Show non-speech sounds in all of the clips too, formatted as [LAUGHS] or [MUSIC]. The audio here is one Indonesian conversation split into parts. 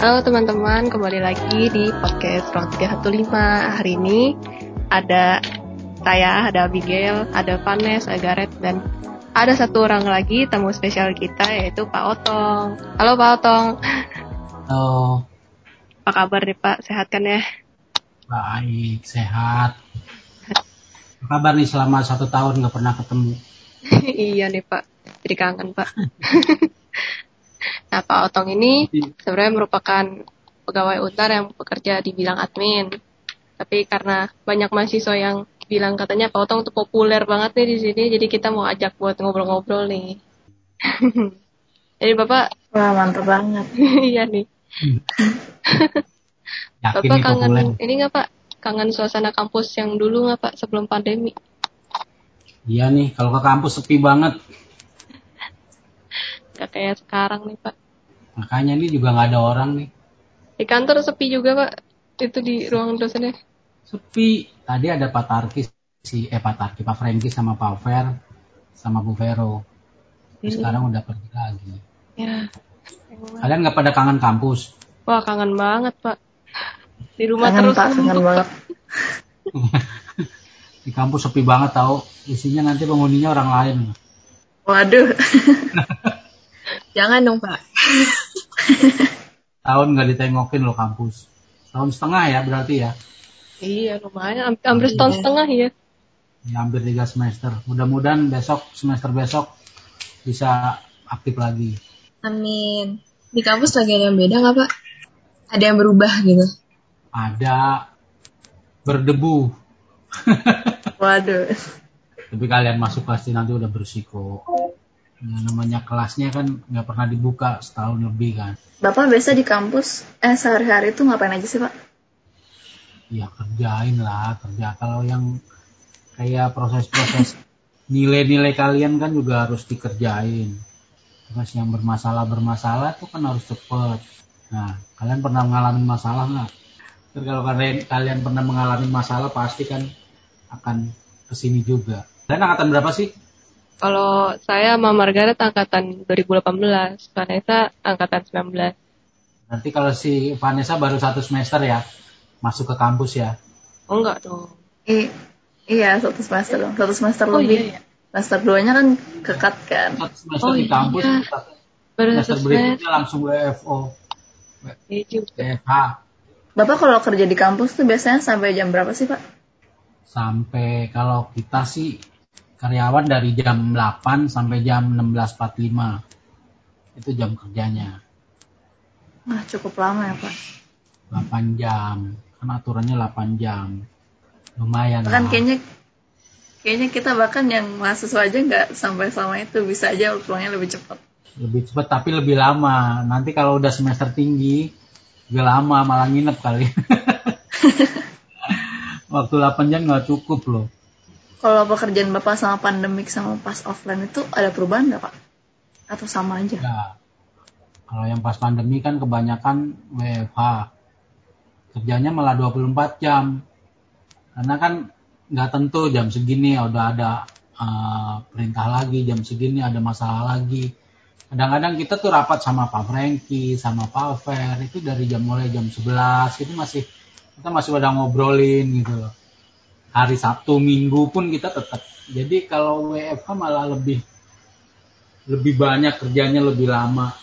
Halo teman-teman, kembali lagi di podcast Ruang 315. Hari ini ada saya, ada Abigail, ada Vanes, ada Gareth, dan ada satu orang lagi tamu spesial kita yaitu Pak Otong. Halo Pak Otong. Halo, Apa kabar nih Pak? Sehat kan ya? baik, sehat. Apa kabar nih selama satu tahun nggak pernah ketemu? [LAUGHS] iya nih Pak, jadi kangen Pak. [LAUGHS] nah Pak Otong ini sebenarnya merupakan pegawai UNTAR yang bekerja di bidang admin. Tapi karena banyak mahasiswa yang bilang katanya Pak Otong tuh populer banget nih di sini, jadi kita mau ajak buat ngobrol-ngobrol nih. [LAUGHS] jadi Bapak, Wah mantap banget. [LAUGHS] iya nih. [LAUGHS] Bapak nih kangen populer? ini nggak Pak? Kangen suasana kampus yang dulu nggak Pak sebelum pandemi? Iya nih, kalau ke kampus sepi banget. Gak kayak sekarang nih Pak. Makanya ini juga nggak ada orang nih. Di kantor sepi juga Pak. Itu di ruang dosennya. Sepi. Tadi ada Pak Tarki, si eh Pak Tarki, Pak Franky sama Pak Fer, sama Bu Vero. Hmm. sekarang udah pergi lagi. Ya. Kalian nggak pada kangen kampus? Wah kangen banget Pak. Di rumah Kangen terus pak, kangen banget. [LAUGHS] Di kampus sepi banget tau. Isinya nanti penghuninya orang lain. Waduh. [LAUGHS] Jangan dong pak. [LAUGHS] Tahun nggak ditengokin loh kampus. Tahun setengah ya berarti ya. Iya lumayan, Am- hampir setahun setengah ya. Ya, hampir tiga semester. Mudah-mudahan besok semester besok bisa aktif lagi. Amin. Di kampus lagi ada yang beda nggak pak? Ada yang berubah gitu? Ada berdebu. [LAUGHS] Waduh. Tapi kalian masuk pasti nanti udah bersiko. Ya, namanya kelasnya kan nggak pernah dibuka setahun lebih kan. Bapak biasa di kampus, eh sehari-hari itu ngapain aja sih pak? Ya kerjain lah kerja. Kalau yang kayak proses-proses [LAUGHS] nilai-nilai kalian kan juga harus dikerjain. Terus yang bermasalah-bermasalah itu kan harus cepet. Nah, kalian pernah mengalami masalah nggak? Terus kalau kalian, kalian pernah mengalami masalah pasti kan akan ke sini juga. Kalian angkatan berapa sih? Kalau saya sama Margaret angkatan 2018, Vanessa angkatan 19. Nanti kalau si Vanessa baru satu semester ya, masuk ke kampus ya. Oh enggak dong. I iya, satu semester dong. Satu semester Oh lebih. iya, iya. Semester duanya kan kekat kan. Satu semester Oh, di kampus, iya. Baru semester berikutnya langsung WFO, Iya juga. WFH. Bapak kalau kerja di kampus tuh biasanya sampai jam berapa sih pak? sampai kalau kita sih karyawan dari jam 8 sampai jam 16.45 itu jam kerjanya. Wah cukup lama ya pak. 8 jam. Kan aturannya 8 jam. Lumayan lah. kayaknya kayaknya kita bahkan yang mahasiswa aja nggak sampai sama itu. Bisa aja pulangnya lebih cepat. lebih cepat tapi lebih lama. Nanti kalau udah semester tinggi lebih lama malah nginep kali. [LAUGHS] [LAUGHS] Waktu 8 jam nggak cukup loh Kalau pekerjaan bapak sama pandemik sama pas offline itu ada perubahan nggak pak? Atau sama aja? Ya. Kalau yang pas pandemi kan kebanyakan WFH. Kerjanya malah 24 jam. Karena kan nggak tentu jam segini udah ada eh, perintah lagi, jam segini ada masalah lagi. Kadang-kadang kita tuh rapat sama Pak Franky, sama Pak Fer, itu dari jam mulai jam 11, itu masih kita masih pada ngobrolin gitu loh. Hari Sabtu, Minggu pun kita tetap. Jadi kalau WFH malah lebih lebih banyak kerjanya lebih lama.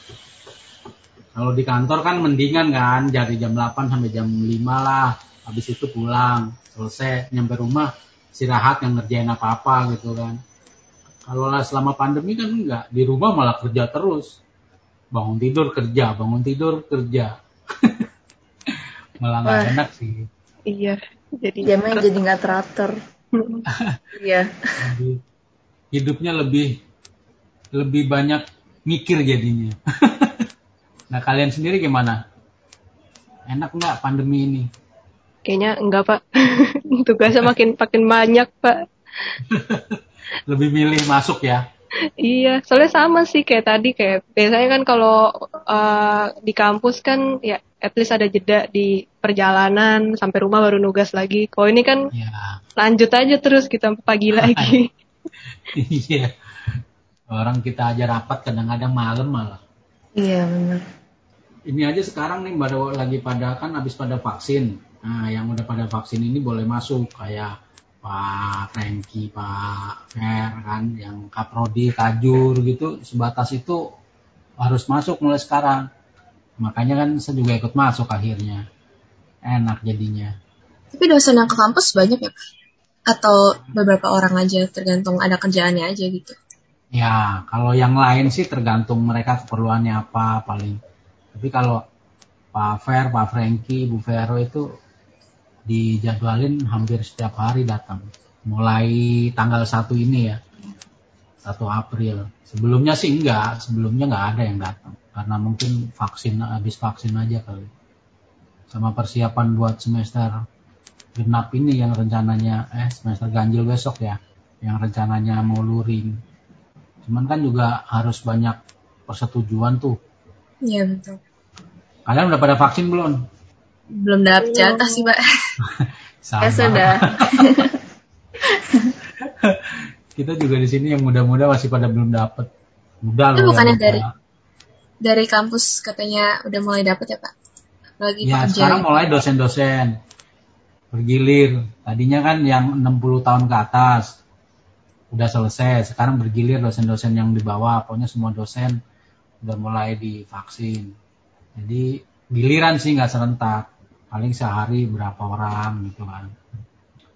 Kalau di kantor kan mendingan kan dari jam 8 sampai jam 5 lah. Habis itu pulang, selesai nyampe rumah istirahat yang ngerjain apa-apa gitu kan. Kalau lah selama pandemi kan enggak, di rumah malah kerja terus. Bangun tidur kerja, bangun tidur kerja. [LAUGHS] malah nggak enak sih. Iya. Jadi Jamnya jadi nggak teratur. [LAUGHS] Iya. Hidupnya lebih lebih banyak mikir jadinya. [LAUGHS] nah kalian sendiri gimana? Enak nggak pandemi ini? kayaknya enggak Pak. [LAUGHS] Tugasnya makin makin banyak Pak. Lebih milih masuk ya? Iya, soalnya sama sih kayak tadi kayak biasanya kan kalau eh, di kampus kan ya at least ada jeda di perjalanan sampai rumah baru nugas lagi. Kalau ini kan Ya, lanjut aja terus kita pagi [LAUGHS] lagi. iya. Orang kita aja rapat kadang-kadang malam malah. Iya benar. ini aja sekarang nih baru lagi pada kan habis pada vaksin. Nah, yang udah pada vaksin ini boleh masuk kayak Pak Franky, Pak Fer kan, yang Kaprodi, Kajur gitu, sebatas itu harus masuk mulai sekarang. Makanya kan saya juga ikut masuk akhirnya. Enak jadinya. Tapi dosen yang ke kampus banyak ya? Atau beberapa orang aja, tergantung ada kerjaannya aja gitu? Ya, kalau yang lain sih tergantung mereka keperluannya apa paling. Tapi kalau Pak Fer, Pak Franky, Bu Vero itu dijadwalin hampir setiap hari datang. Mulai tanggal 1 ini ya. 1 April. Sebelumnya sih enggak, sebelumnya enggak ada yang datang. Karena mungkin vaksin, habis vaksin aja kali. Sama persiapan buat semester genap ini yang rencananya, eh semester ganjil besok ya. Yang rencananya mau luring. Cuman kan juga harus banyak persetujuan tuh. Iya betul. Kalian udah pada vaksin belum? Belum dapet jatah sih, Pak. Ya sudah. Kita juga di sini yang muda-muda masih pada belum dapet. Muda Itu loh. bukannya yang dari dari kampus katanya udah mulai dapet ya, Pak? Lagi Ya pekerja. sekarang mulai dosen-dosen bergilir. Tadinya kan yang 60 tahun ke atas udah selesai. Sekarang bergilir dosen-dosen yang di bawah. Pokoknya semua dosen udah mulai divaksin. Jadi giliran sih nggak serentak. Paling sehari berapa orang gitu kan.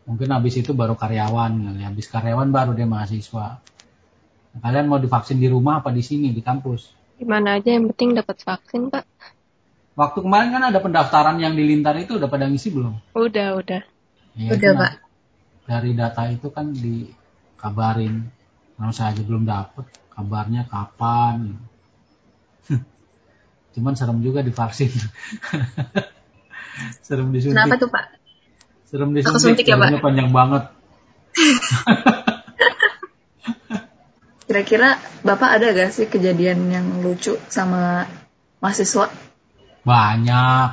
Mungkin habis itu baru karyawan. kali. Habis karyawan baru dia mahasiswa. Nah, kalian mau divaksin di rumah apa di sini di kampus? Gimana aja yang penting dapat vaksin, Pak. Waktu kemarin kan ada pendaftaran yang di Lintar itu udah pada ngisi belum? Udah, udah. Ya, Udah, Pak. Dari data itu kan dikabarin. Kalau saya aja belum dapet kabarnya kapan. [LAUGHS] Cuman serem juga divaksin. [LAUGHS] serem disuntik. Kenapa tuh, Pak? Serem Aku disuntik. suntik ya, Pak? panjang banget. [LAUGHS] Kira-kira Bapak ada gak sih kejadian yang lucu sama mahasiswa? Banyak.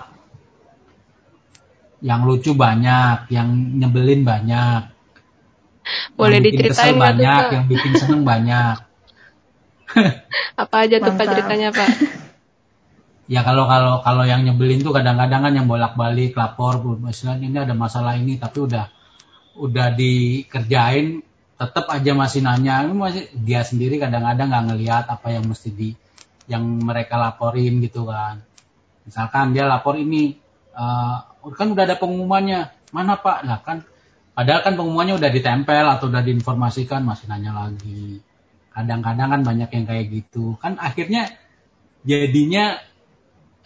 Yang lucu banyak, yang nyebelin banyak. Boleh yang bikin diceritain tuh, banyak, Pak? yang bikin seneng banyak. [LAUGHS] Apa aja tuh Pak ceritanya, Pak? [LAUGHS] Ya kalau kalau kalau yang nyebelin tuh kadang-kadang kan yang bolak-balik lapor, misalnya ini ada masalah ini, tapi udah udah dikerjain, tetap aja masih nanya, masih dia sendiri kadang-kadang nggak ngelihat apa yang mesti di yang mereka laporin gitu kan. Misalkan dia lapor ini, eh, kan udah ada pengumumannya, mana Pak? Lah kan, padahal kan pengumumannya udah ditempel atau udah diinformasikan, masih nanya lagi. Kadang-kadang kan banyak yang kayak gitu, kan akhirnya jadinya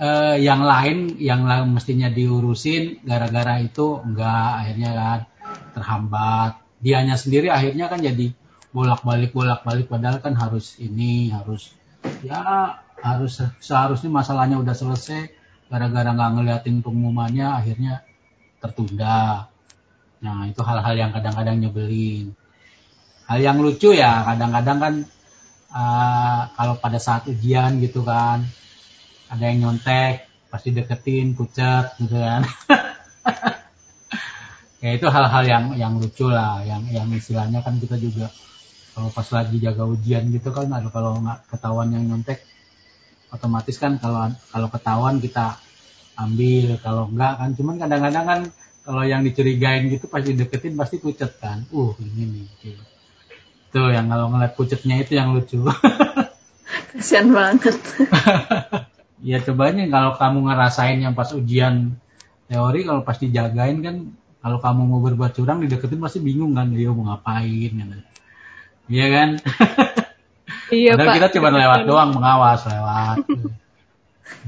eh, yang lain yang mestinya diurusin gara-gara itu enggak akhirnya kan terhambat. Dianya sendiri akhirnya kan jadi bolak-balik bolak-balik padahal kan harus ini harus ya harus seharusnya masalahnya udah selesai gara-gara nggak ngeliatin pengumumannya akhirnya tertunda. Nah itu hal-hal yang kadang-kadang nyebelin. Hal yang lucu ya kadang-kadang kan eh, kalau pada saat ujian gitu kan ada yang nyontek pasti deketin pucat gitu kan [LAUGHS] ya itu hal-hal yang yang lucu lah yang yang istilahnya kan kita juga kalau pas lagi jaga ujian gitu kan ada kalau nggak ketahuan yang nyontek otomatis kan kalau kalau ketahuan kita ambil kalau enggak kan cuman kadang-kadang kan kalau yang dicurigain gitu pasti deketin pasti pucat kan uh ini nih gitu. tuh yang kalau ngeliat pucatnya itu yang lucu [LAUGHS] Kasian banget. [LAUGHS] Ya cobanya kalau kamu ngerasain yang pas ujian teori kalau pas dijagain kan kalau kamu mau berbuat curang dideketin pasti bingung kan dia mau ngapain gitu. Iya kan? [LAUGHS] Iya, Padahal Pak. kita cuma lewat doang mengawas lewat.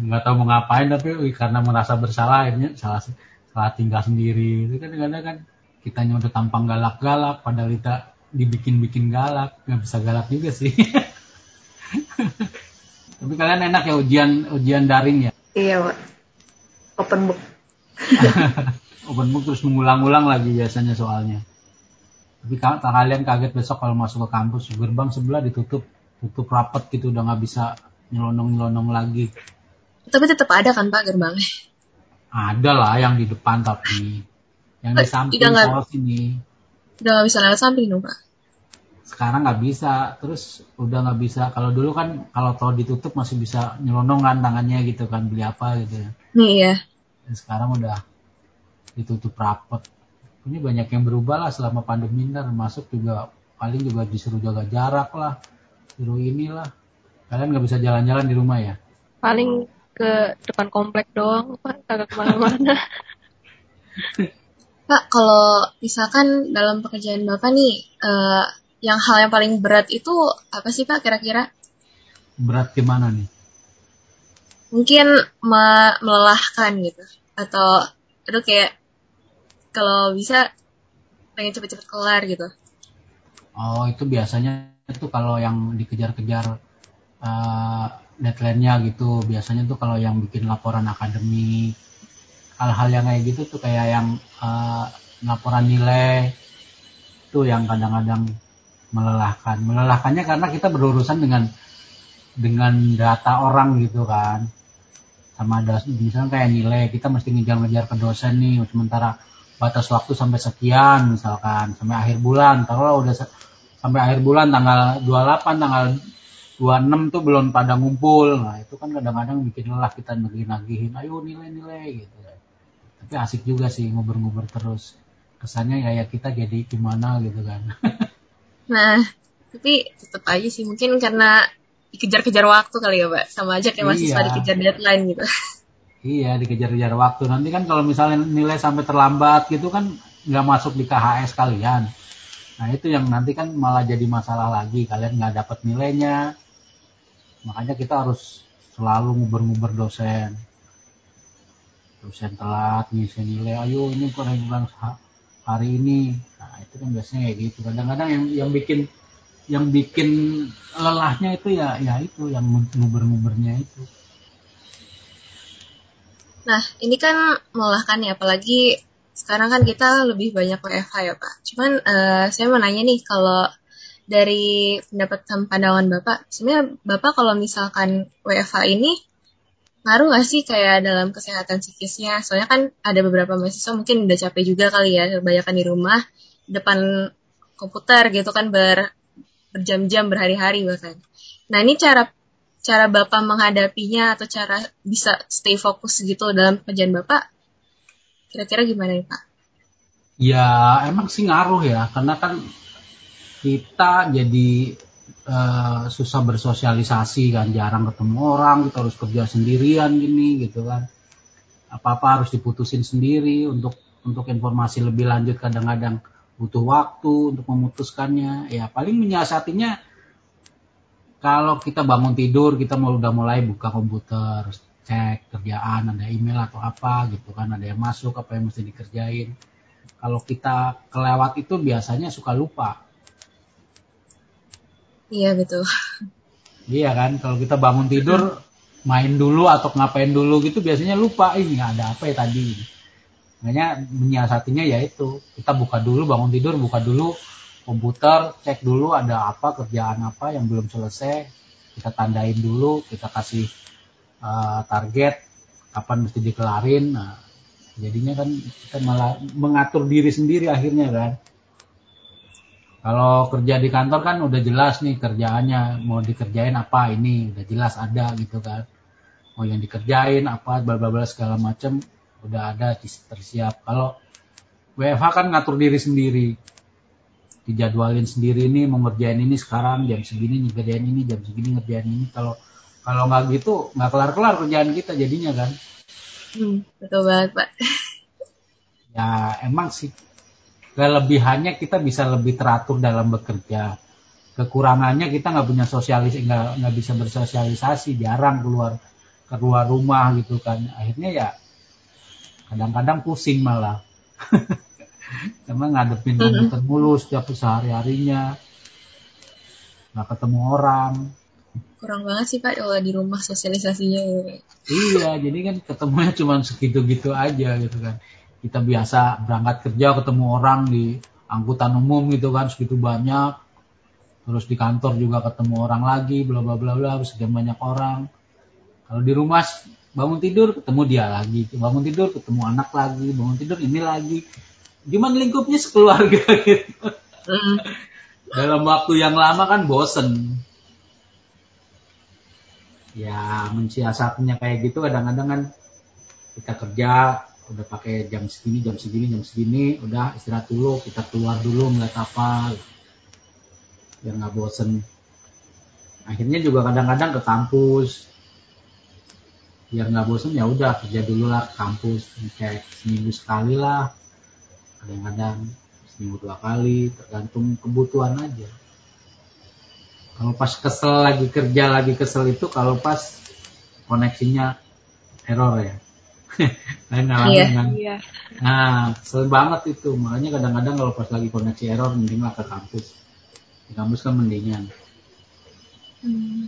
Nggak tahu mau ngapain tapi wih, karena merasa bersalah akhirnya salah salah tinggal sendiri. Itu kan kadang kan kitanya udah tampang galak-galak padahal kita dibikin-bikin galak nggak bisa galak juga sih. [LAUGHS] tapi kalian enak ya ujian ujian daring ya? iya, Pak. Open book. [LAUGHS] open book terus mengulang-ulang lagi biasanya soalnya. Tapi ka- kalian kaget besok kalau masuk ke kampus gerbang sebelah ditutup tutup rapat gitu udah nggak bisa nyelonong-nyelonong lagi. Tapi tetap ada kan Pak gerbangnya? Ada lah yang di depan tapi yang di samping soal sini. Udah nggak bisa lewat samping dong Pak. Sekarang nggak bisa terus udah nggak bisa kalau dulu kan kalau tol ditutup masih bisa nyelonong kan tangannya gitu kan beli apa gitu ya Iya. Dan sekarang udah ditutup rapet ini banyak yang berubah lah selama pandemi ntar masuk juga paling juga disuruh jaga jarak lah suruh inilah kalian nggak bisa jalan-jalan di rumah ya Paling ke depan komplek doang, Pak. Kagak ke mana-mana. [LAUGHS] Pak, kalau misalkan dalam pekerjaan Bapak nih, eh, yang hal yang paling berat itu apa sih Pak kira-kira? berat gimana nih Mungkin me- melelahkan gitu. Atau, aduh kayak, kalau bisa pengen cepet-cepet kelar gitu. Oh itu biasanya itu kalau yang dikejar-kejar uh, deadline-nya gitu biasanya tuh kalau yang bikin laporan akademik hal-hal yang kayak gitu tuh kayak yang uh, laporan nilai itu yang kadang-kadang melelahkan. Melelahkannya karena kita berurusan dengan dengan data orang gitu kan. Sama ada misalnya kayak nilai kita mesti ngejar-ngejar ke dosen nih sementara batas waktu sampai sekian misalkan sampai akhir bulan. Kalau udah sampai akhir bulan tanggal 28 tanggal 26 tuh belum pada ngumpul. Nah itu kan kadang-kadang bikin lelah kita nagih-nagihin ayo nilai-nilai gitu. Tapi asik juga sih ngobrol-ngobrol terus. Kesannya ya, ya kita jadi gimana gitu kan [LAUGHS] Nah, tapi tetap aja sih mungkin karena dikejar-kejar waktu kali ya, Pak. Sama aja kayak mahasiswa Iya. dikejar deadline gitu. Iya, dikejar-kejar waktu. Nanti kan kalau misalnya nilai sampai terlambat gitu kan nggak masuk di KHS kalian. Nah itu yang nanti kan malah jadi masalah lagi. Kalian nggak dapat nilainya. Makanya kita harus selalu nguber-nguber dosen. Dosen telat, ngisi nilai. Ayo ini bulan hari ini. Nah itu kan biasanya kayak gitu. Kadang-kadang yang yang bikin yang bikin lelahnya itu ya ya itu yang nguber-ngubernya itu. Nah, ini kan melelahkan ya, apalagi sekarang kan kita lebih banyak WFH ya, Pak. Cuman eh, saya mau nanya nih, kalau dari pendapat dan pandangan Bapak, sebenarnya Bapak kalau misalkan WFH ini ngaruh nggak sih kayak dalam kesehatan psikisnya? Soalnya kan ada beberapa mahasiswa mungkin udah capek juga kali ya, kebanyakan di rumah, depan komputer gitu kan ber, berjam-jam, berhari-hari bahkan. Nah, ini cara cara Bapak menghadapinya atau cara bisa stay fokus gitu dalam pekerjaan Bapak, kira-kira gimana nih Pak? Ya emang sih ngaruh ya, karena kan kita jadi eh, susah bersosialisasi kan, jarang ketemu orang, kita harus kerja sendirian gini gitu kan. Apa-apa harus diputusin sendiri untuk untuk informasi lebih lanjut kadang-kadang butuh waktu untuk memutuskannya. Ya paling menyiasatinya kalau kita bangun tidur kita mau udah mulai buka komputer, cek kerjaan, ada email atau apa gitu kan, ada yang masuk apa yang mesti dikerjain. Kalau kita kelewat itu biasanya suka lupa. Iya betul. Iya kan, kalau kita bangun tidur main dulu atau ngapain dulu gitu biasanya lupa ini ada apa ya tadi. Makanya menyiasatinya ya itu. Kita buka dulu bangun tidur buka dulu komputer cek dulu ada apa kerjaan apa yang belum selesai. Kita tandain dulu kita kasih uh, target kapan mesti dikelarin. Nah jadinya kan kita malah mengatur diri sendiri akhirnya kan. Kalau kerja di kantor kan udah jelas nih kerjaannya mau dikerjain apa ini udah jelas ada gitu kan. Mau yang dikerjain apa bla bla segala macam udah ada tersiap. Kalau WFH kan ngatur diri sendiri. Dijadwalin sendiri nih mau ngerjain ini sekarang jam segini ngerjain ini jam segini ngerjain ini. Kalau kalau nggak gitu nggak kelar kelar kerjaan kita jadinya kan? Hmm, betul banget Pak. ya emang sih. Kelebihannya kita bisa lebih teratur dalam bekerja. Kekurangannya kita nggak punya sosialis nggak nggak bisa bersosialisasi. Jarang keluar keluar rumah gitu kan. Akhirnya ya kadang-kadang pusing malah. [LAUGHS] Karena ngadepin komputer mulu setiap sehari-harinya. Nggak ketemu orang. Kurang banget sih Pak kalau di rumah sosialisasinya. ya. iya jadi kan ketemunya cuma segitu-gitu aja gitu kan. Kita biasa berangkat kerja ketemu orang di angkutan umum gitu kan segitu banyak. Terus di kantor juga ketemu orang lagi bla bla bla bla sekian banyak orang. Kalau di rumah bangun tidur ketemu dia lagi. Bangun tidur ketemu anak lagi. Bangun tidur ini lagi. Gimana lingkupnya sekeluarga [LAUGHS] gitu. Dalam waktu yang lama kan bosen. Ya mensiasatinya kayak gitu kadang-kadang kan. Kita kerja udah pakai jam segini, jam segini, jam segini, udah istirahat dulu, kita keluar dulu ngeliat apa, biar nggak bosen. Akhirnya juga kadang-kadang ke kampus, biar nggak bosen ya udah kerja dulu lah ke kampus, kayak seminggu sekali lah, kadang-kadang seminggu dua kali, tergantung kebutuhan aja. Kalau pas kesel lagi kerja lagi kesel itu kalau pas koneksinya error ya. [LAUGHS] Ngalamin Iya. kan. Iya. Nah, kesel banget itu. Makanya kadang-kadang kalau pas lagi koneksi error mending lah ke kampus. Di kampus kan mendingan. Hmm.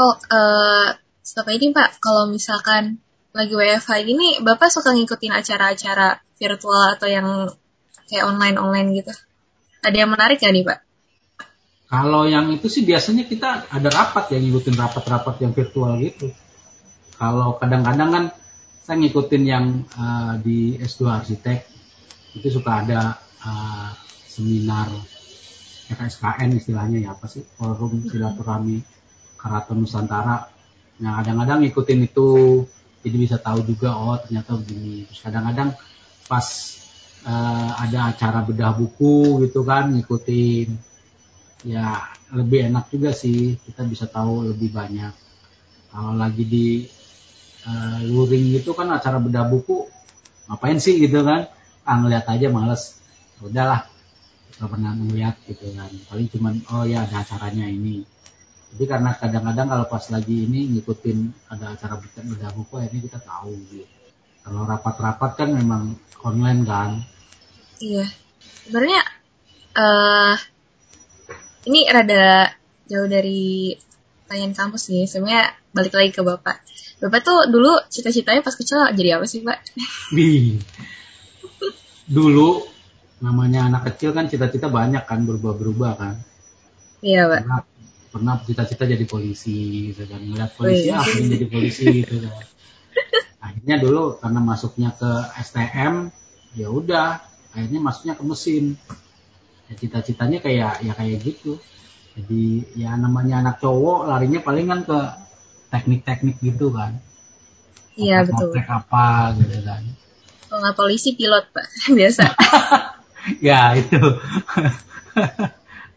Oh, eh setelah ini Pak, kalau misalkan lagi WFH gini, Bapak suka ngikutin acara-acara virtual atau yang kayak online-online gitu? Ada yang menarik gak nih Pak? Kalau yang itu sih biasanya kita ada rapat ya ngikutin rapat-rapat yang virtual gitu. Kalau kadang-kadang kan saya ngikutin yang eh, di S2 Arsitek itu suka ada eh, seminar FSKN istilahnya ya apa sih forum silaturahmi keraton Nusantara. Nah kadang-kadang ngikutin itu jadi bisa tahu juga oh ternyata begini. Terus kadang-kadang pas eh, ada acara bedah buku gitu kan ngikutin ya lebih enak juga sih. Kita bisa tahu lebih banyak. Kalau lagi di eh, luring gitu kan acara bedah buku ngapain sih gitu kan? Ah ngeliat aja males. Udahlah kita pernah ngeliat gitu kan. Paling cuman oh ya ada acaranya ini tapi karena kadang-kadang kalau pas lagi ini ngikutin ada acara bedah buku akhirnya kita tahu gitu kalau rapat-rapat kan memang online kan Iya. Sebenarnya eh ini rada jauh dari pertanyaan kampus nih. Sebenarnya balik lagi ke Bapak. Bapak tuh dulu cita-citanya pas kecil jadi apa sih, Pak? Dulu namanya anak kecil kan cita-cita banyak kan berubah-berubah kan. Iya, Pak. Pernah, cita-cita jadi polisi gitu kan. Ngeliat polisi Wih. ah pengen jadi polisi gitu kan. [LAUGHS] Akhirnya dulu karena masuknya ke STM ya udah akhirnya masuknya ke mesin. Ya, cita-citanya kayak ya kayak gitu. Jadi ya namanya anak cowok larinya paling kan ke teknik-teknik gitu kan. Iya, betul. Apa gitu kan. Kalau nggak polisi, pilot, Pak. [LAUGHS] Biasa. [LAUGHS] ya itu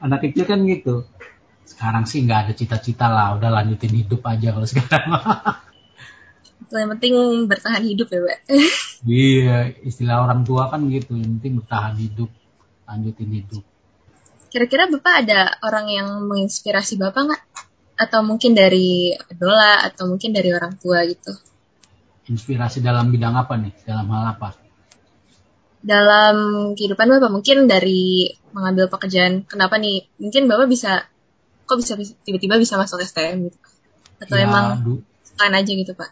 anak kecil kan gitu sekarang sih nggak ada cita-cita lah udah lanjutin hidup aja kalau sekarang [LAUGHS] Yang penting bertahan hidup ya, Pak. [LAUGHS] iya istilah orang tua kan gitu yang penting bertahan hidup lanjutin hidup Kira-kira Bapak ada orang yang menginspirasi Bapak nggak? Atau mungkin dari idola, atau mungkin dari orang tua gitu? inspirasi dalam bidang apa nih dalam hal apa dalam kehidupan Bapak mungkin dari mengambil pekerjaan kenapa nih mungkin Bapak bisa kok bisa tiba-tiba bisa masuk STM gitu? Atau ya, emang kan aja gitu Pak?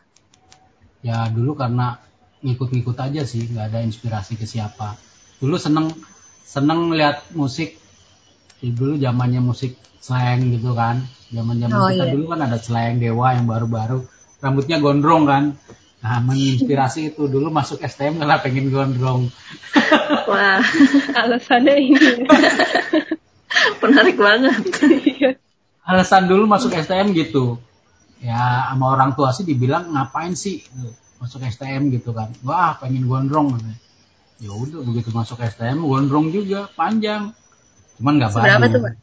Ya dulu karena ngikut-ngikut aja sih nggak ada inspirasi ke siapa. Dulu seneng seneng lihat musik. Ya, dulu zamannya musik slang gitu kan. Zaman zaman Oh, kita iya. dulu kan ada slang dewa yang baru-baru. Rambutnya gondrong kan. Nah menginspirasi itu. Dulu masuk STM karena pengen gondrong. [LAUGHS] Wah, [LAUGHS] Alasannya ini. [LAUGHS] menarik banget. Alasan dulu masuk STM gitu. Ya sama orang tua sih dibilang ngapain sih? Masuk STM gitu kan. Wah pengen gondrong. Ya udah begitu masuk STM gondrong juga panjang. Cuman nggak seberapa badu tuh Pak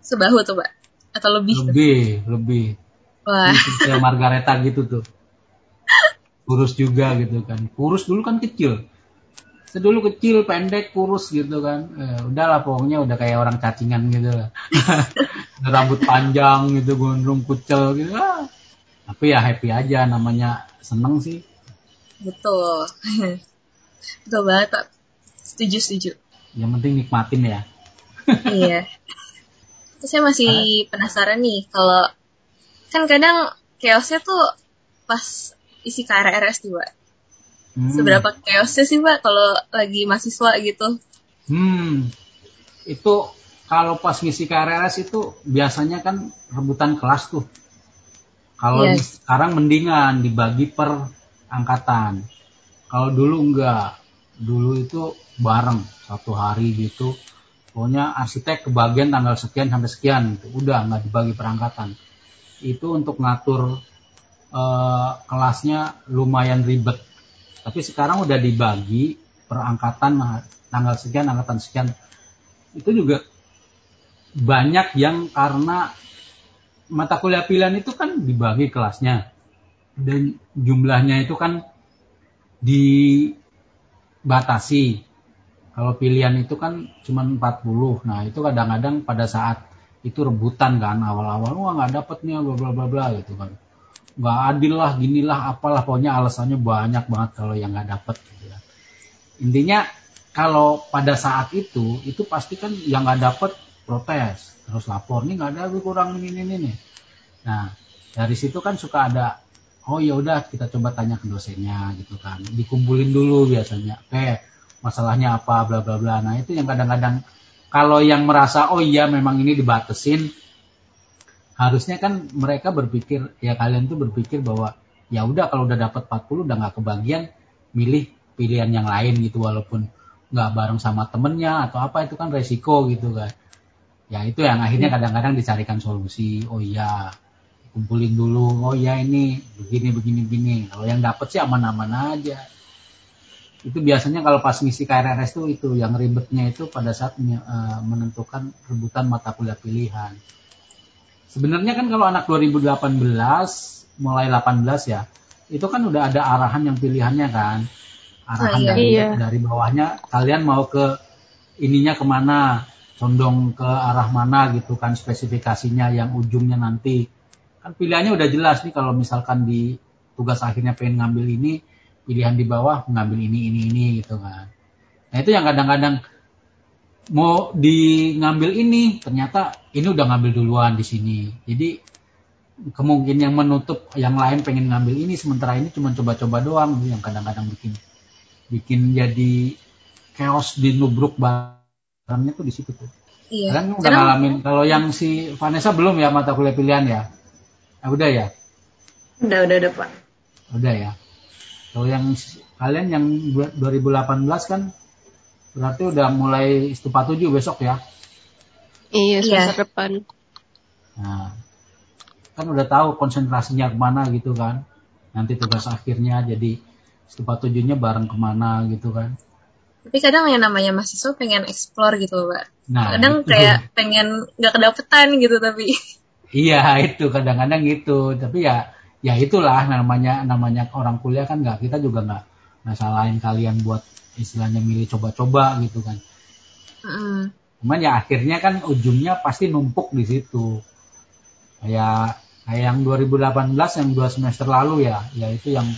sebahu tuh Pak atau lebih? Tuh? lebih lebih. Wah. Kayak Margareta gitu tuh. Kurus juga gitu kan. Kurus dulu kan kecil dulu kecil pendek kurus gitu kan. Eh, udahlah pokoknya udah kayak orang cacingan gitu lah. [LAUGHS] Rambut panjang gitu gondrong kucel gitu. Ah. tapi ya happy aja namanya seneng sih. Betul. [LAUGHS] Betul banget Pak. Setuju setuju. Yang penting nikmatin ya. [LAUGHS] Iya. Terus saya masih penasaran nih kalau kan kadang chaosnya tuh pas isi KRRS tuh Pak Hmm. seberapa chaosnya sih Pak kalau lagi mahasiswa gitu Hmm, itu kalau pas ngisi KRS itu biasanya kan rebutan kelas tuh. Kalau di- sekarang mendingan dibagi per angkatan. Kalau dulu enggak, dulu itu bareng satu hari gitu. pokoknya arsitek kebagian tanggal sekian sampai sekian gitu. udah nggak dibagi perangkatan itu untuk ngatur uh, kelasnya lumayan ribet tapi sekarang udah dibagi perangkatan tanggal sekian angkatan sekian itu juga banyak yang karena mata kuliah pilihan itu kan dibagi kelasnya dan jumlahnya itu kan dibatasi. Kalau pilihan itu kan cuma 40. Nah, itu kadang-kadang pada saat itu rebutan kan awal-awal wah nggak dapet nih bla bla bla bla gitu kan. Nggak adil lah, ginilah apalah pokoknya alasannya banyak banget kalau yang nggak dapet gitu ya. Intinya kalau pada saat itu itu pasti kan yang nggak dapet protes terus lapor nih nggak ada kurang ini ini ini. Nah dari situ kan suka ada oh ya udah kita coba tanya ke dosennya gitu kan. Dikumpulin dulu biasanya oke masalahnya apa bla bla bla. Nah itu yang kadang-kadang kalau yang merasa oh iya memang ini dibatesin harusnya kan mereka berpikir ya kalian tuh berpikir bahwa ya udah kalau udah dapat 40 udah nggak kebagian milih pilihan yang lain gitu walaupun nggak bareng sama temennya atau apa itu kan resiko gitu kan. Ya itu yang akhirnya kadang-kadang dicarikan solusi. Oh iya kumpulin dulu. Oh iya ini begini begini begini. Kalau yang dapet sih aman-aman aja. Itu biasanya kalau pas ngisi KRRS itu itu yang ribetnya itu pada saat uh, menentukan rebutan mata kuliah pilihan sebenarnya kan kalau anak 2018 mulai 18 ya itu kan udah ada arahan yang pilihannya kan. Arahan oh, iya. dari iya. dari bawahnya kalian mau ke ininya ke mana? Condong ke arah mana? gitu kan spesifikasinya yang ujungnya nanti. Kan pilihannya udah jelas nih kalau misalkan di tugas akhirnya pengen ngambil ini pilihan di bawah mengambil ini ini ini gitu kan. Nah itu yang kadang-kadang mau di ngambil ini ternyata ini udah ngambil duluan di sini jadi kemungkinan yang menutup yang lain pengen ngambil ini sementara ini cuma coba-coba doang yang kadang-kadang bikin bikin jadi chaos di nubruk banget Ramnya tuh di situ tuh. Iya. Kalian udah Karena... ngalamin. Kalau yang si Vanessa belum ya mata kuliah pilihan ya? Nah, udah ya? Udah, udah, udah Pak. Udah ya. Kalau yang kalian yang 2018 kan berarti udah mulai stupa 7 besok ya? Iya, iya. semester iya. depan. Nah, kan udah tahu konsentrasinya ke mana gitu kan. Nanti tugas akhirnya jadi stupa 7-nya bareng ke mana gitu kan tapi kadang yang namanya mahasiswa pengen explore gitu mbak nah, kadang itu. kayak pengen nggak kedapetan gitu tapi [LAUGHS] iya itu kadang-kadang gitu tapi ya ya itulah namanya namanya orang kuliah kan nggak kita juga nggak nggak salahin kalian buat istilahnya milih coba-coba gitu kan mm. cuman ya akhirnya kan ujungnya pasti numpuk di situ kayak kayak yang 2018 yang dua semester lalu ya yaitu yang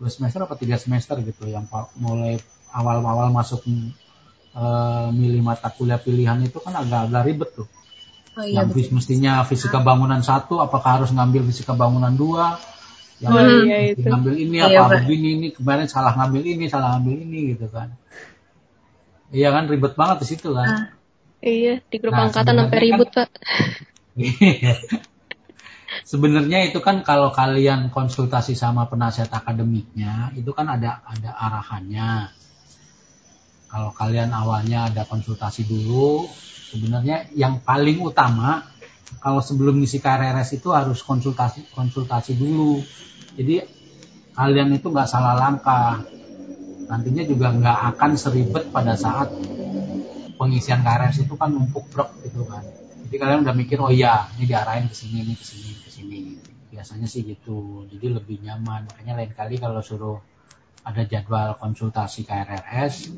dua semester apa tiga semester gitu yang mulai awal-awal masuk uh, milih mata kuliah pilihan itu kan agak-agak ribet tuh. Oh, iya, yang mestinya fisika bangunan satu, apakah harus ngambil fisika bangunan dua? Yang oh, iya, itu. ngambil ini iya, apa begini ini kemarin salah ngambil ini salah ngambil ini gitu kan? Iya kan ribet banget di situ kan? Ah, iya di grup nah, angkatan sampai ribut kan, pak. Iya. [LAUGHS] sebenarnya itu kan kalau kalian konsultasi sama penasihat akademiknya itu kan ada ada arahannya kalau kalian awalnya ada konsultasi dulu, sebenarnya yang paling utama kalau sebelum ngisi KRRS itu harus konsultasi konsultasi dulu. Jadi kalian itu nggak salah langkah. Nantinya juga nggak akan seribet pada saat pengisian KRRS itu kan numpuk brok gitu kan. Jadi kalian udah mikir oh iya ini diarahin ke sini, ini ke sini, ke sini. Biasanya sih gitu. Jadi lebih nyaman. Makanya lain kali kalau suruh ada jadwal konsultasi KRRS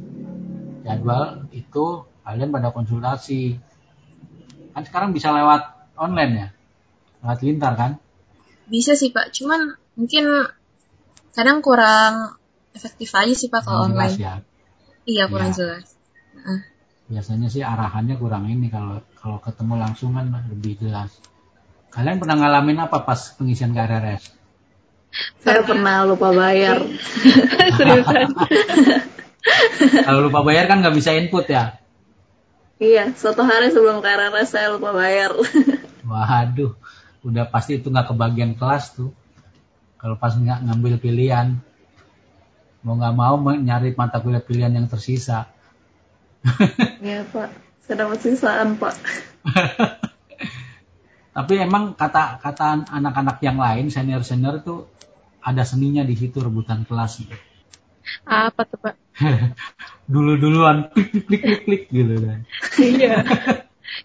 jadwal itu kalian pada konsultasi kan sekarang bisa lewat online ya lewat lintar kan bisa sih pak cuman mungkin kadang kurang efektif aja sih pak kalau online ya. iya kurang ya. jelas uh. biasanya sih arahannya kurang ini kalau kalau ketemu langsung kan lebih jelas kalian pernah ngalamin apa pas pengisian KRRS saya pernah lupa bayar. [LAUGHS] Seriusan. [LAUGHS] Kalau lupa bayar kan nggak bisa input ya? Iya, suatu hari sebelum KRRS saya lupa bayar. [LAUGHS] Waduh, udah pasti itu nggak kebagian kelas tuh. Kalau pas nggak ngambil pilihan, mau nggak mau nyari mata kuliah pilihan yang tersisa. [LAUGHS] Iya pak. Saya dapat sisaan, Pak. [LAUGHS] Tapi emang kata kata anak-anak yang lain senior senior itu ada seninya di situ rebutan kelas. Apa tuh Pak? [LAUGHS] Dulu-duluan klik klik klik klik, klik gitu kan. Iya.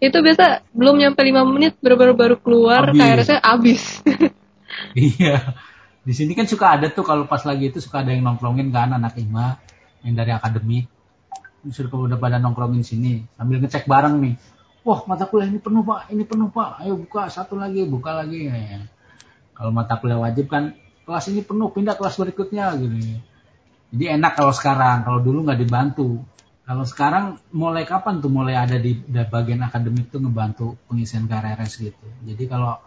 Itu biasa belum nyampe 5 menit baru-baru baru keluar Habis. KRS-nya habis. [LAUGHS] Iya. Di sini kan suka ada tuh kalau pas lagi itu suka ada yang nongkrongin kan anak IMA yang dari akademi. Sudah udah pada nongkrongin sini sambil ngecek bareng nih. Wah mata kuliah ini penuh pak, ini penuh pak. Ayo buka satu lagi, buka lagi. Ya. Kalau mata kuliah wajib kan kelas ini penuh, pindah kelas berikutnya gitu. Jadi enak kalau sekarang, kalau dulu nggak dibantu. Kalau sekarang mulai kapan tuh mulai ada di, di bagian akademik tuh ngebantu pengisian KRS gitu. Jadi kalau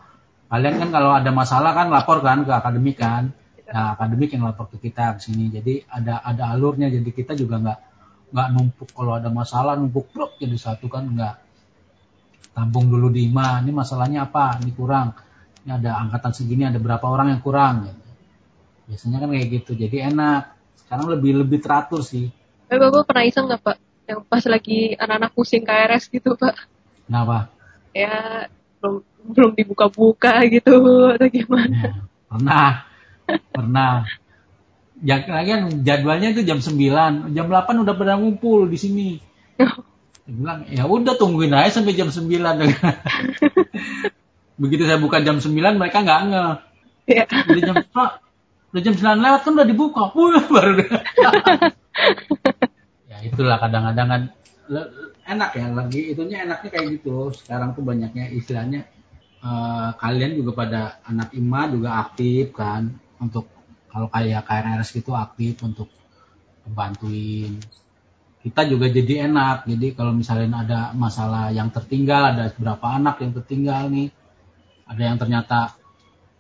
kalian kan kalau ada masalah kan lapor kan ke akademik kan. Nah, akademik yang lapor ke kita ke sini. Jadi ada ada alurnya. Jadi kita juga nggak nggak numpuk kalau ada masalah numpuk blok jadi satu kan nggak tampung dulu di IMA. Ini masalahnya apa? Ini kurang. Ini ada angkatan segini ada berapa orang yang kurang. Gitu. Biasanya kan kayak gitu. Jadi enak. Sekarang lebih lebih teratur sih. Eh Bapak pernah iseng nggak Pak? Yang pas lagi anak-anak pusing KRS gitu Pak? Kenapa? Ya belum belum dibuka-buka gitu atau gimana? Ya, pernah. Pernah. Ya, kan jadwalnya itu jam 9, jam 8 udah pada ngumpul di sini. Dia bilang, ya udah tungguin aja sampai jam 9. [LAUGHS] Begitu saya buka jam 9, mereka nggak nge. Ya. Udah jam, udah jam 9 lewat kan udah dibuka. Wah, baru. [LAUGHS] [LAUGHS] ya itulah kadang-kadang kan enak ya lagi itunya enaknya kayak gitu sekarang tuh banyaknya istilahnya eh, kalian juga pada anak IMA juga aktif kan untuk kalau kayak KRRS gitu aktif untuk membantuin kita juga jadi enak jadi kalau misalnya ada masalah yang tertinggal ada berapa anak yang tertinggal nih ada yang ternyata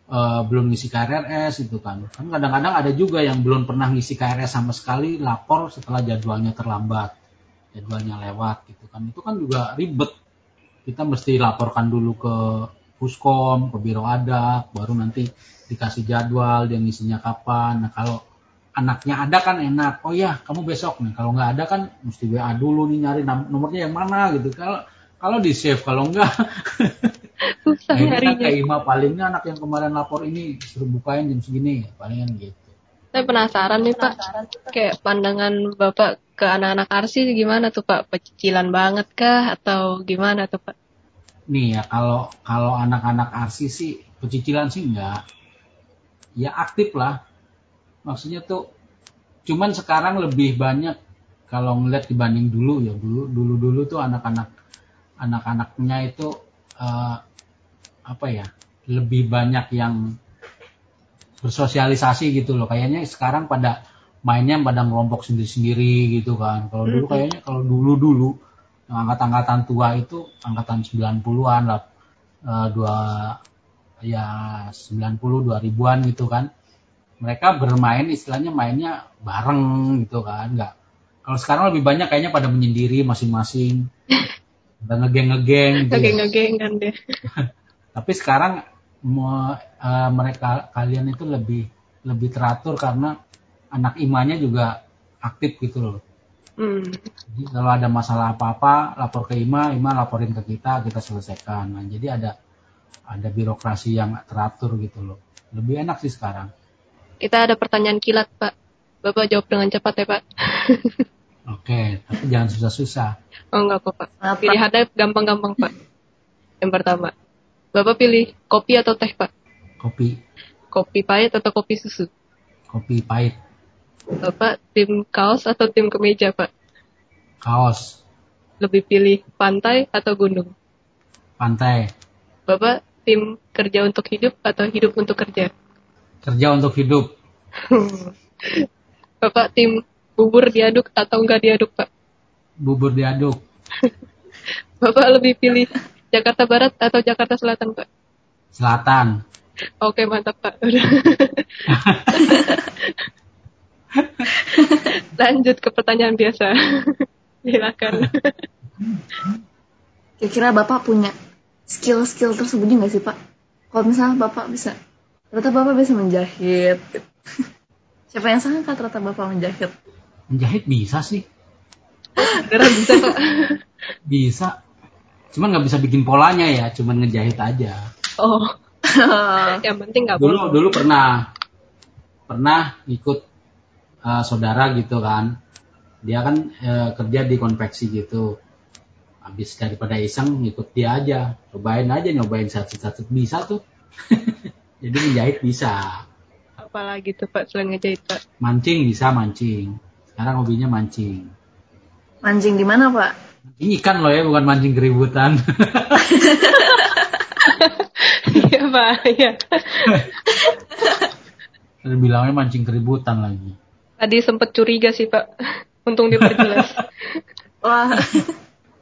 eh, belum ngisi KRRS itu kan. Kan kadang-kadang ada juga yang belum pernah ngisi KRS sama sekali lapor setelah jadwalnya terlambat jadwalnya lewat gitu kan. Itu kan juga ribet. Kita mesti laporkan dulu ke puskom ke biro adak baru nanti dikasih jadwal dia ngisinya kapan. Nah kalau anaknya ada kan enak. Oh ya kamu besok nih. Kalau nggak ada kan mesti WA dulu nih nyari nomornya yang mana gitu. Kalau kalau di save kalau enggak [LAUGHS] Susah Nah, ini nyarinya. kayak Ima palingnya anak yang kemarin lapor ini suruh bukain jam segini palingan gitu. Saya penasaran nih Pak, kayak pandangan Bapak ke anak-anak arsi gimana tuh Pak? Pecicilan banget kah atau gimana tuh Pak? Nih ya kalau kalau anak-anak arsi sih pecicilan sih enggak. Ya aktif lah. Maksudnya tuh cuman sekarang lebih banyak kalau ngeliat dibanding dulu ya dulu dulu dulu tuh anak-anak anak-anaknya itu eh, apa ya lebih banyak yang bersosialisasi gitu loh. Kayaknya sekarang pada mainnya pada ngelompok sendiri-sendiri gitu kan. Kalau dulu kayaknya kalau dulu-dulu angkatan-angkatan tua itu angkatan 90-an lah. Eh, dua ya 90 2000-an gitu kan. Mereka bermain istilahnya mainnya bareng gitu kan. Nggak. Kalau sekarang lebih banyak kayaknya pada menyendiri masing-masing. [LAUGHS] Udah ngegeng-ngegeng gitu. Ya. Ngegeng-ngegeng kan deh. [LAUGHS] Tapi sekarang me- eh, mereka kalian itu lebih lebih teratur karena anak imanya juga aktif gitu loh. Hmm. Jadi kalau ada masalah apa-apa lapor ke Ima, Ima laporin ke kita, kita selesaikan. Nah, jadi ada ada birokrasi yang teratur gitu loh. Lebih enak sih sekarang. Kita ada pertanyaan kilat Pak. Bapak jawab dengan cepat ya Pak. [LAUGHS] Oke, tapi jangan susah-susah. Oh enggak kok Pak. Pilihannya gampang-gampang Pak. Yang pertama. Bapak pilih kopi atau teh Pak? Kopi, Kopi pahit atau kopi susu? kopi pahit, Bapak tim kaos atau tim kemeja Pak? kaos, Lebih pilih pantai atau gunung? pantai, Bapak tim kerja untuk hidup atau hidup untuk kerja? kerja untuk hidup, [LAUGHS] Bapak tim bubur diaduk atau enggak diaduk Pak? bubur diaduk, [LAUGHS] Bapak lebih pilih Jakarta Barat atau Jakarta Selatan Pak? selatan, Oke mantap Pak. Udah. [LAUGHS] Lanjut ke pertanyaan biasa. Silakan. Kira-kira Bapak punya skill-skill tersembunyi nggak sih Pak? Kalau misalnya Bapak bisa, ternyata Bapak bisa menjahit. Siapa yang sangka ternyata Bapak menjahit? menjahit bisa sih. Beneran bisa Pak. Bisa. Cuman nggak bisa bikin polanya ya, cuman ngejahit aja. Oh. [LAUGHS] yang penting nggak Dulu bolong. dulu pernah pernah ikut uh, saudara gitu kan. Dia kan uh, kerja di konveksi gitu. Habis daripada iseng ikut dia aja. Cobain aja nyobain satu-satu bisa tuh. [LAUGHS] Jadi menjahit bisa. Apalagi tuh Pak selain ngejahit Pak. Mancing bisa mancing. Sekarang hobinya mancing. Mancing di mana, Pak? Ini ikan loh ya, bukan mancing keributan. [LAUGHS] Iya Pak, iya. Bilangnya mancing keributan lagi. Tadi sempet curiga sih Pak. Untung diperjelas. Wah,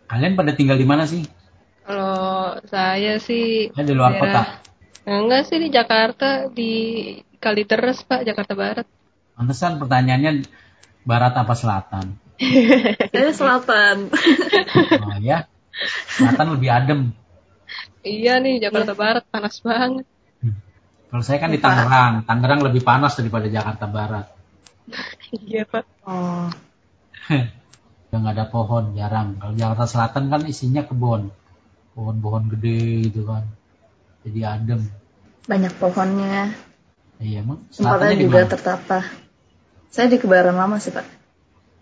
Kalian pada tinggal di mana sih? Kalau saya sih Saya di luar kota. Enggak sih di Jakarta di Kaliteres Pak, Jakarta Barat. Pantesan pertanyaannya barat apa selatan? Saya selatan. Oh ya, selatan lebih adem. Iya nih Jakarta Barat panas banget. Kalau saya kan di Tangerang, Tangerang lebih panas daripada Jakarta Barat. Iya Pak. Oh, [LAUGHS] Udah nggak ada pohon, jarang. Kalau Jakarta Selatan kan isinya kebun, pohon-pohon gede gitu kan. Jadi adem. banyak pohonnya. Iya emang Tempatnya juga tertata. Saya di kebaran lama sih, Pak.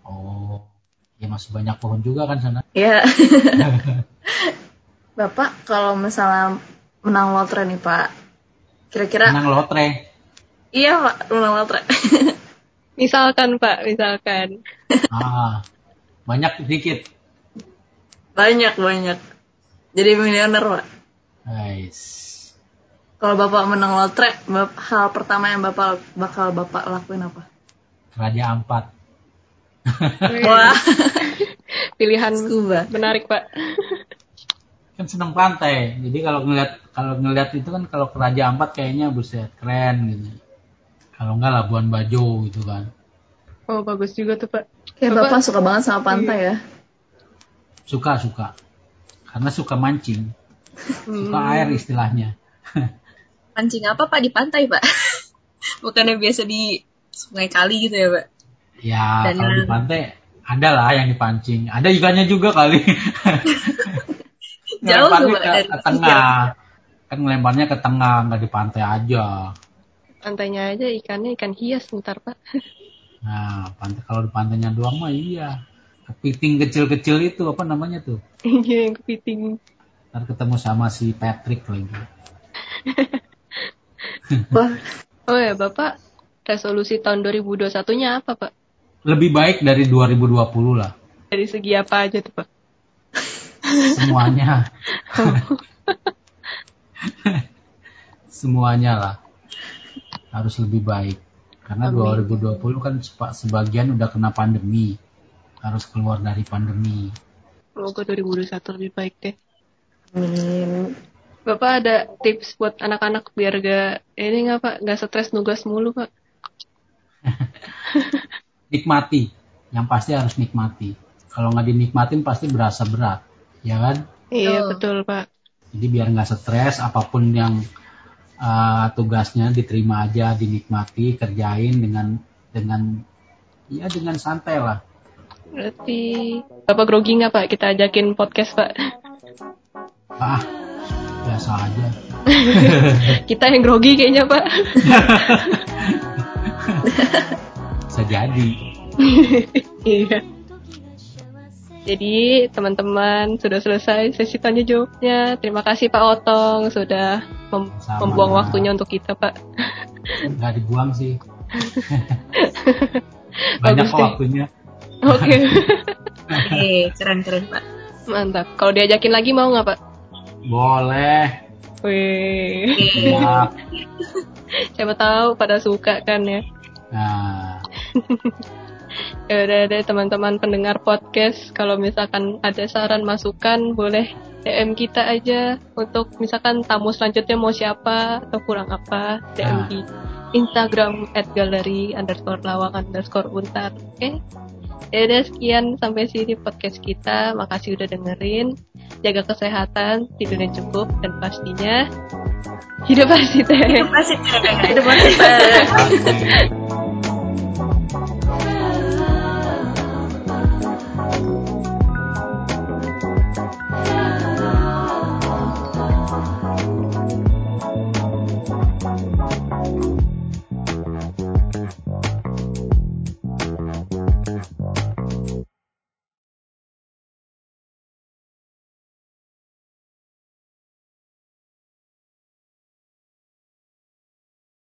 Oh, ya masih banyak pohon juga kan sana. Iya. [LAUGHS] Bapak, kalau misalnya menang lotre nih, Pak. Kira-kira Menang lotre. iya, Pak, menang lotre. [LAUGHS] Misalkan Pak, misalkan. Ah, banyak sedikit. banyak, banyak. Jadi miliuner, Pak. Guys. Kalau Bapak menang lotre, hal pertama yang Bapak bakal Bapak lakuin apa? Raja Ampat. Wah, [LAUGHS] Pilihan scuba. menarik Pak. Kan seneng pantai. Jadi kalau ngeliat kalau ngeliat itu kan kalau ke Raja Ampat kayaknya buset keren gitu. Kalau enggak Labuan Bajo gitu kan. Oh bagus juga tuh Pak. Kayak Bapak- Bapak suka banget sama pantai ya? Suka suka. Karena suka mancing. Suka Hmm. air istilahnya. Pancing apa Pak di pantai Pak? [LAUGHS] Bukannya biasa di sungai kali gitu ya Pak? Ya Dan- kalau di pantai ada lah yang dipancing. Ada ikannya juga kali. [LAUGHS] Jauh Pak, ke, dari ke tengah. Kan ngelemparnya ke tengah, nggak di pantai aja. Pantainya aja ikannya ikan hias ntar Pak. Nah, pantai kalau di pantainya doang mah iya. Kepiting kecil-kecil itu apa namanya tuh? Iya yang kepiting. Ntar ketemu sama si Patrick lagi. [LAUGHS] Wah, Oh ya Bapak, resolusi tahun 2021-nya apa Pak? Lebih baik dari 2020 lah. Dari segi apa aja tuh Pak? Semuanya. [LAUGHS] Semuanya lah. Harus lebih baik. Karena Amin. 2020 kan sebagian udah kena pandemi. Harus keluar dari pandemi. Semoga 2021 lebih baik deh. amin. Bapak ada tips buat anak-anak biar gak ini nggak Pak, nggak stres nugas mulu Pak? [LAUGHS] Nikmati. Yang pasti harus nikmati. Kalau nggak dinikmatin pasti berasa berat. Ya kan? Iya Betul. betul Pak. Jadi biar nggak stres, apa pun yang uh, tugasnya diterima aja, dinikmati, kerjain dengan dengan ya dengan santai lah. Berarti Bapak grogi nggak Pak? Kita ajakin podcast Pak. Ah, biasa aja. [LAUGHS] Kita yang grogi kayaknya Pak. [LAUGHS] Bisa jadi. [LAUGHS] Iya. Jadi teman-teman sudah selesai sesi tanya jawabnya. Terima kasih Pak Otong sudah mem- Sama. membuang waktunya untuk kita Pak. Nggak dibuang sih. [LAUGHS] Banyak Bagus kok waktunya. Oke, [LAUGHS] Oke, keren-keren Pak. mantap. Kalau diajakin lagi mau nggak Pak? Boleh. Wih, Oke. Siapa tahu pada suka kan ya. Nah, [LAUGHS] Ya udah deh teman-teman pendengar podcast, kalau misalkan ada saran masukan boleh DM kita aja untuk misalkan tamu selanjutnya mau siapa atau kurang apa DM Nah. di Instagram at galeri underscore lawang underscore untar. Oke? Ya udah sekian sampai sini podcast kita. Makasih udah dengerin. Jaga kesehatan, tidur yang cukup dan pastinya hidup pasti teh. Itu pasti keren.